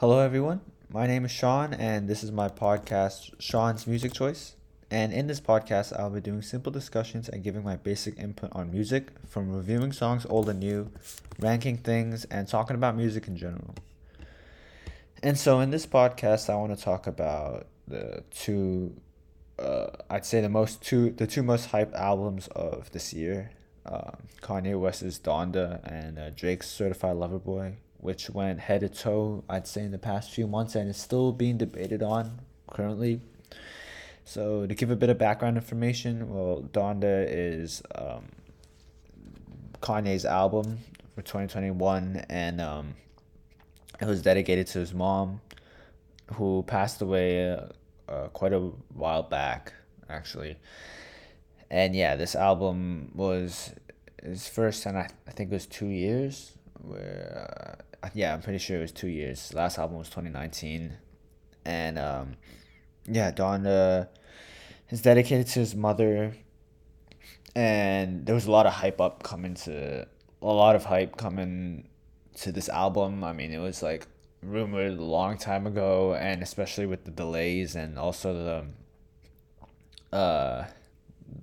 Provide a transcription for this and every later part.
Hello, everyone. My name is Sean, and this is my podcast, Sean's Music Choice. And in this podcast, I'll be doing simple discussions and giving my basic input on music, from reviewing songs old and new, ranking things, and talking about music in general. And so, in this podcast, I want to talk about the two, uh, I'd say the most two, the two most hyped albums of this year, um, Kanye West's Donda and uh, Drake's Certified Lover Boy, which went head to toe, I'd say, in the past few months and is still being debated on currently. So, to give a bit of background information, well, Donda is um, Kanye's album for 2021, and um, it was dedicated to his mom, who passed away uh, uh, quite a while back, actually. And yeah, this album was his first, and I, I think it was two years. Where uh, yeah, I'm pretty sure it was two years. Last album was 2019, and um, yeah, Donda is dedicated to his mother, and there was a lot of hype up coming to a lot of hype coming to this album. I mean, it was like rumored a long time ago, and especially with the delays and also the uh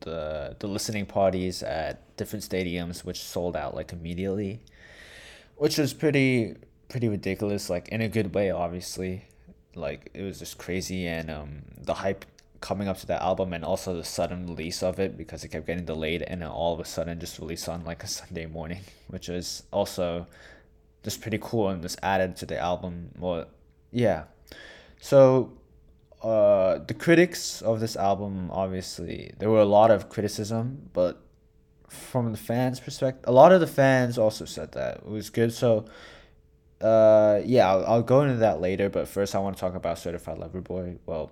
the the listening parties at different stadiums, which sold out like immediately, which was pretty pretty ridiculous. Like in a good way, obviously. Like it was just crazy, and um, the hype coming up to that album, and also the sudden release of it because it kept getting delayed, and then all of a sudden just released on like a Sunday morning, which was also just pretty cool and just added to the album. Well, yeah. So uh, the critics of this album, obviously, there were a lot of criticism, but from the fans' perspective, a lot of the fans also said that it was good. So, uh, yeah, I'll, I'll go into that later. But first, I want to talk about Certified Lover Boy. Well,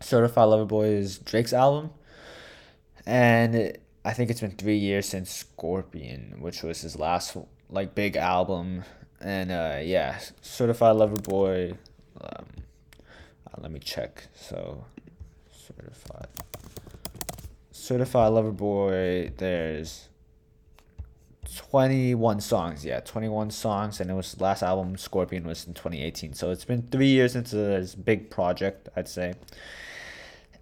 Certified Lover Boy is Drake's album, and it, I think it's been three years since Scorpion, which was his last like big album. And uh, yeah, Certified Lover Boy. Um, uh, let me check. So, certified. Certified Lover Boy. There's 21 songs. Yeah, 21 songs. And it was last album, Scorpion, was in 2018. So it's been three years into this big project, I'd say.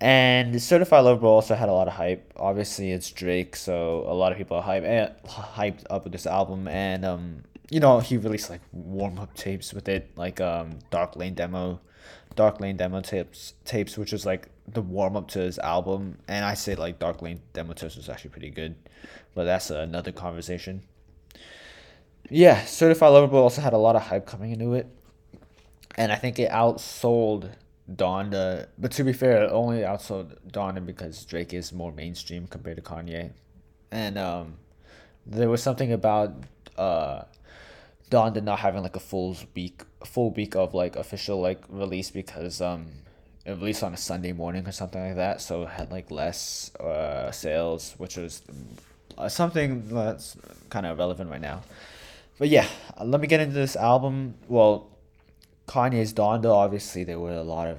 And Certified Lover Boy also had a lot of hype. Obviously, it's Drake, so a lot of people are hype, eh, hyped up with this album. And, um, you know, he released like warm up tapes with it, like um, Dark Lane demo Dark Lane demo tapes, tapes, which was like the warm up to his album. And I say like Dark Lane demo tapes was actually pretty good, but that's another conversation. Yeah, Certified Lover Boy also had a lot of hype coming into it, and I think it outsold Donda. But to be fair, it only outsold Donda because Drake is more mainstream compared to Kanye, and um, there was something about uh Donda not having like a full week full week of like official like release because um it least on a Sunday morning or something like that, so it had like less uh sales, which was uh, something that's kind of relevant right now. But yeah, let me get into this album. Well, Kanye's Donda, obviously there were a lot of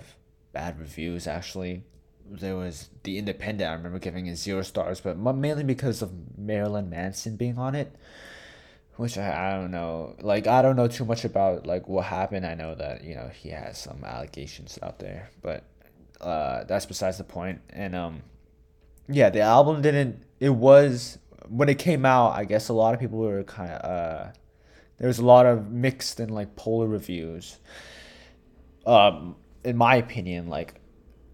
bad reviews actually. There was the Independent. I remember giving it zero stars, but mainly because of Marilyn Manson being on it which I, I don't know. Like i don't know too much about like what happened. I know that you know he has some allegations out there but uh that's besides the point. and um yeah the album didn't it was when it came out i guess a lot of people were kind of uh there was a lot of mixed and like polar reviews. Um in my opinion like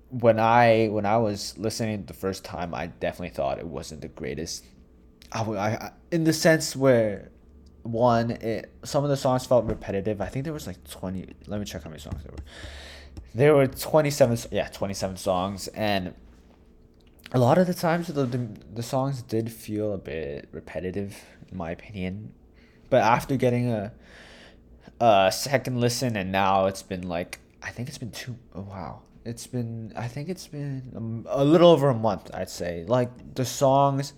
when i when i was listening the first time i definitely thought it wasn't the greatest. I, I in the sense where one, it some of the songs felt repetitive. I think there was like twenty. Let me check how many songs there were. There were twenty seven. Yeah, twenty seven songs, and a lot of the times the, the the songs did feel a bit repetitive, in my opinion. But after getting a a second listen, and now it's been like I think it's been two. Oh, wow, it's been I think it's been um, a little over a month. I'd say like the songs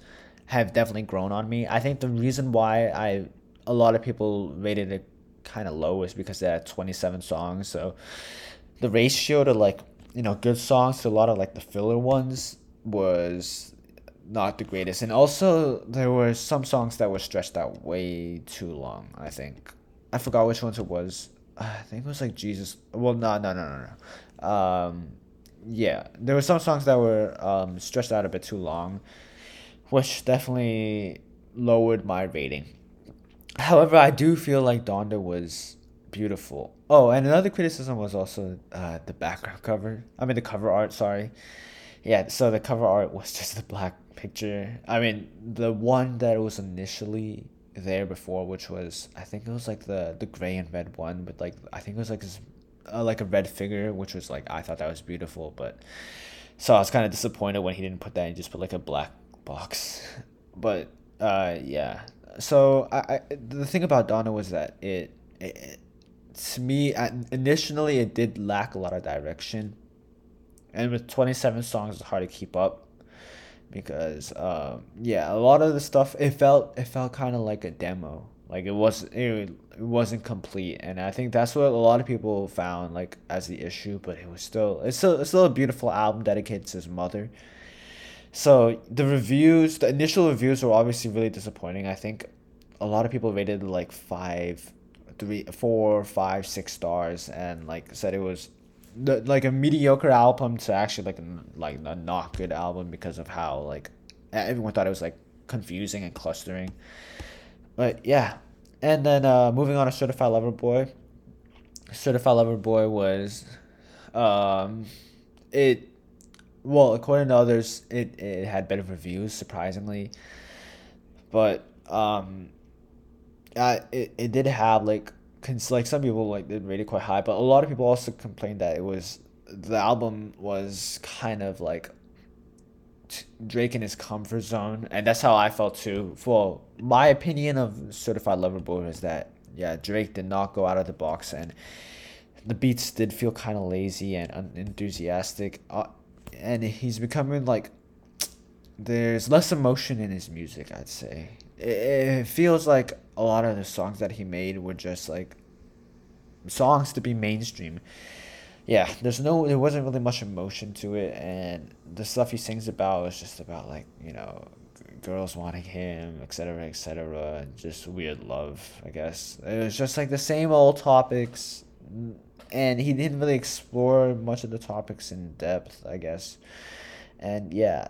have definitely grown on me. I think the reason why I a lot of people rated it kind of low is because they had 27 songs. So the ratio to like, you know, good songs to a lot of like the filler ones was not the greatest. And also there were some songs that were stretched out way too long, I think. I forgot which ones it was. I think it was like Jesus. Well, no, no, no, no, no. Um, yeah, there were some songs that were um, stretched out a bit too long, which definitely lowered my rating. However, I do feel like Donda was beautiful. Oh, and another criticism was also uh, the background cover. I mean, the cover art. Sorry. Yeah, so the cover art was just the black picture. I mean, the one that was initially there before, which was I think it was like the the gray and red one, but like I think it was like this, uh, like a red figure, which was like I thought that was beautiful, but so I was kind of disappointed when he didn't put that. He just put like a black box, but uh yeah. So I, I the thing about Donda was that it, it to me initially it did lack a lot of direction, and with twenty seven songs, it's hard to keep up because um, yeah, a lot of the stuff it felt it felt kind of like a demo. Like it was it, it wasn't complete, and I think that's what a lot of people found like as the issue. But it was still it's still it's still a beautiful album dedicated to his mother. So the reviews, the initial reviews were obviously really disappointing. I think a lot of people rated like five, three, four, five, six stars, and like said it was the, like a mediocre album to actually like like a not good album because of how like everyone thought it was like confusing and clustering. But yeah, and then uh, moving on to Certified Lover Boy. Certified Lover Boy was, um, it, well according to others, it it had better reviews surprisingly, but um, uh, it it did have like cons- like some people like did rate it quite high, but a lot of people also complained that it was the album was kind of like Drake in his comfort zone, and that's how I felt too. For my opinion of Certified Lover Boy is that yeah, Drake did not go out of the box, and the beats did feel kind of lazy and unenthusiastic, uh, and he's becoming like there's less emotion in his music. I'd say it, feels like a lot of the songs that he made were just like songs to be mainstream. Yeah, there's no, there wasn't really much emotion to it, and the stuff he sings about was just about like you know, girls wanting him, etc., etc., just weird love, I guess. It was just like the same old topics, and he didn't really explore much of the topics in depth, I guess. And yeah,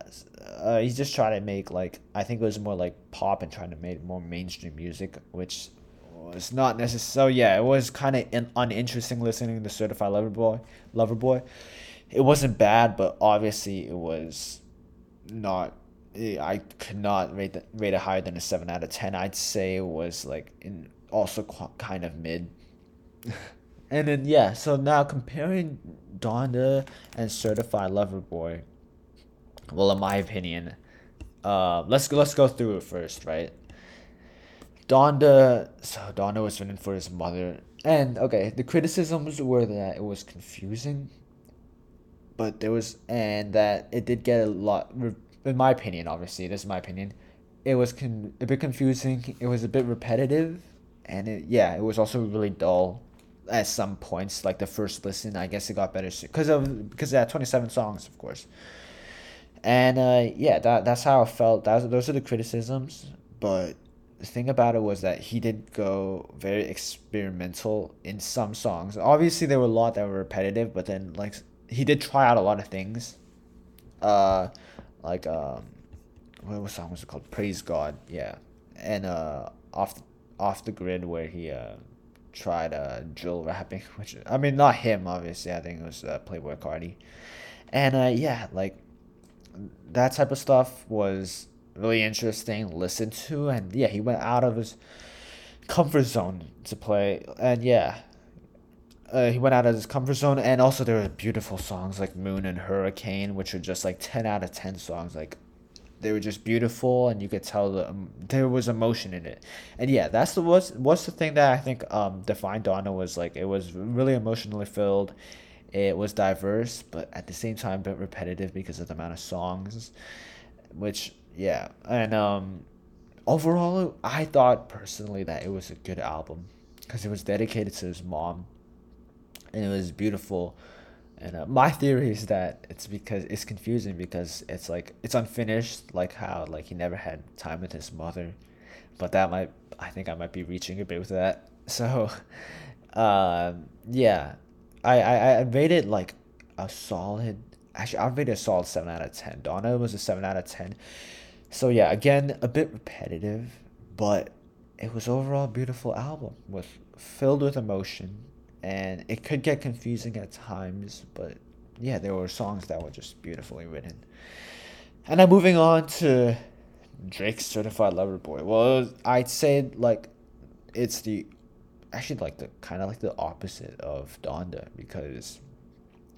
uh, he's just trying to make like I think it was more like pop and trying to make more mainstream music, which was not necessary. So yeah, it was kind of in- uninteresting listening to Certified Lover Boy. Lover Boy, it wasn't bad, but obviously it was not. I could not rate the, rate it higher than a seven out of ten. I'd say it was like in also qu- kind of mid. and then yeah, so now comparing Donda and Certified Lover Boy well, in my opinion, uh, let's let's go through it first, right? Donda, so Donda was written for his mother, and okay, the criticisms were that it was confusing, but there was and that it did get a lot. In my opinion, obviously, this is my opinion. It was con- a bit confusing. It was a bit repetitive, and it yeah, it was also really dull at some points. Like the first listen, I guess it got better because of because it had twenty seven songs, of course and uh, yeah, that that's how I felt. That those are the criticisms, but the thing about it was that he did go very experimental in some songs. Obviously, there were a lot that were repetitive, but then like he did try out a lot of things. Uh, like um, what, was song was it called? Praise God, yeah, and uh, off off the grid where he uh tried uh drill rapping, which I mean not him obviously. I think it was uh, Playboi Carti, and uh yeah, like that type of stuff was really interesting to listen to. And yeah he went out of his comfort zone to play. And yeah uh, he went out of his comfort zone. And also there were beautiful songs like moon and hurricane which are just like 10 out of 10 songs. Like they were just beautiful and you could tell the, um, there was emotion in it and yeah that's the what's, what's the thing that i think um defined Donda was like it was really emotionally filled it was diverse, but at the same time, a bit repetitive because of the amount of songs. Which, yeah, and um, overall, I thought personally that it was a good album because it was dedicated to his mom, and it was beautiful. And uh, my theory is that it's because it's confusing because it's like it's unfinished, like how like he never had time with his mother, but that might I think I might be reaching a bit with that. So, uh, yeah, I, I I rated like a solid. Actually, I rated a solid seven out of ten. Donda was a seven out of ten. So yeah, again, a bit repetitive, but it was overall beautiful album with filled with emotion, and it could get confusing at times, but yeah, there were songs that were just beautifully written. And then moving on to Drake's Certified Lover Boy. Well, I'd say like it's the actually like the kind of like the opposite of Donda because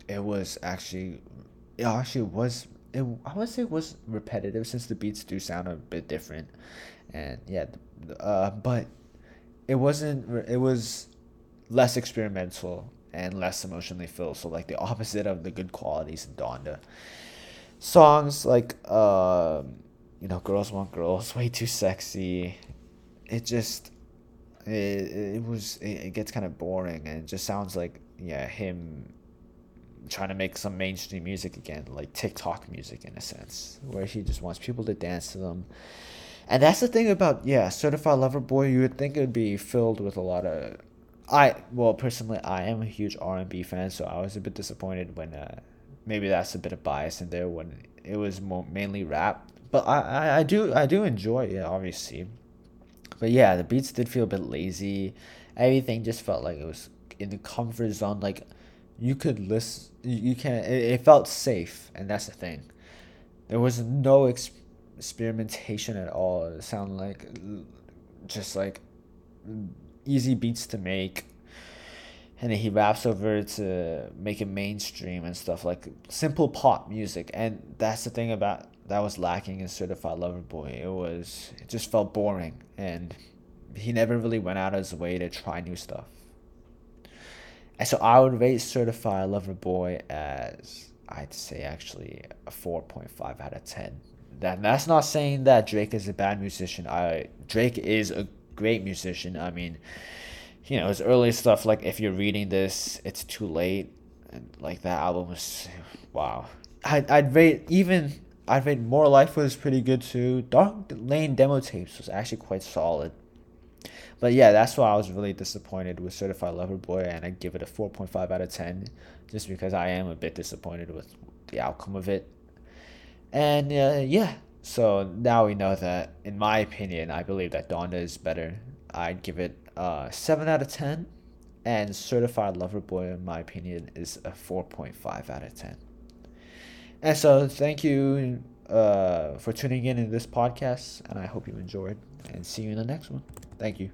it was actually it actually was it I would say it was repetitive since the beats do sound a bit different and yeah uh but it wasn't it was less experimental and less emotionally filled so like the opposite of the good qualities in Donda. Songs like um you know girls want girls way too sexy it just it, it was it, it gets kind of boring and it just sounds like yeah him trying to make some mainstream music again like tiktok music in a sense where he just wants people to dance to them. And that's the thing about yeah certified lover boy you would think it would be filled with a lot of i well personally i am a huge r&b fan so i was a bit disappointed when uh, maybe that's a bit of bias in there when it was more mainly rap but I, I, I do I do enjoy it obviously. But yeah, the beats did feel a bit lazy. Everything just felt like it was in the comfort zone. Like you could listen, you can. It, it felt safe, and that's the thing. There was no ex- experimentation at all. It sounded like just like easy beats to make and then he raps over to make it mainstream and stuff like simple pop music. And that's the thing about that was lacking in certified lover boy. It was it just felt boring and he never really went out of his way to try new stuff. And so i would rate certified lover boy as i'd say actually a 4.5 out of 10 that that's not saying that drake is a bad musician. I drake is a great musician i mean you know, his early stuff, like if you're reading this, it's too late. And like that album was, wow. I'd, I'd rate even, I'd rate More Life was pretty good too. Dark Lane demo tapes was actually quite solid. But yeah, that's why I was really disappointed with Certified Lover Boy, and I give it a 4.5 out of 10, just because I am a bit disappointed with the outcome of it. And uh, yeah, so now we know that, in my opinion, I believe that Donda is better. I'd give it uh, 7 out of 10. And Certified Lover Boy, in my opinion, is a 4.5 out of 10. And so, thank you uh, for tuning in in this podcast, and I hope you enjoyed. And see you in the next one. Thank you.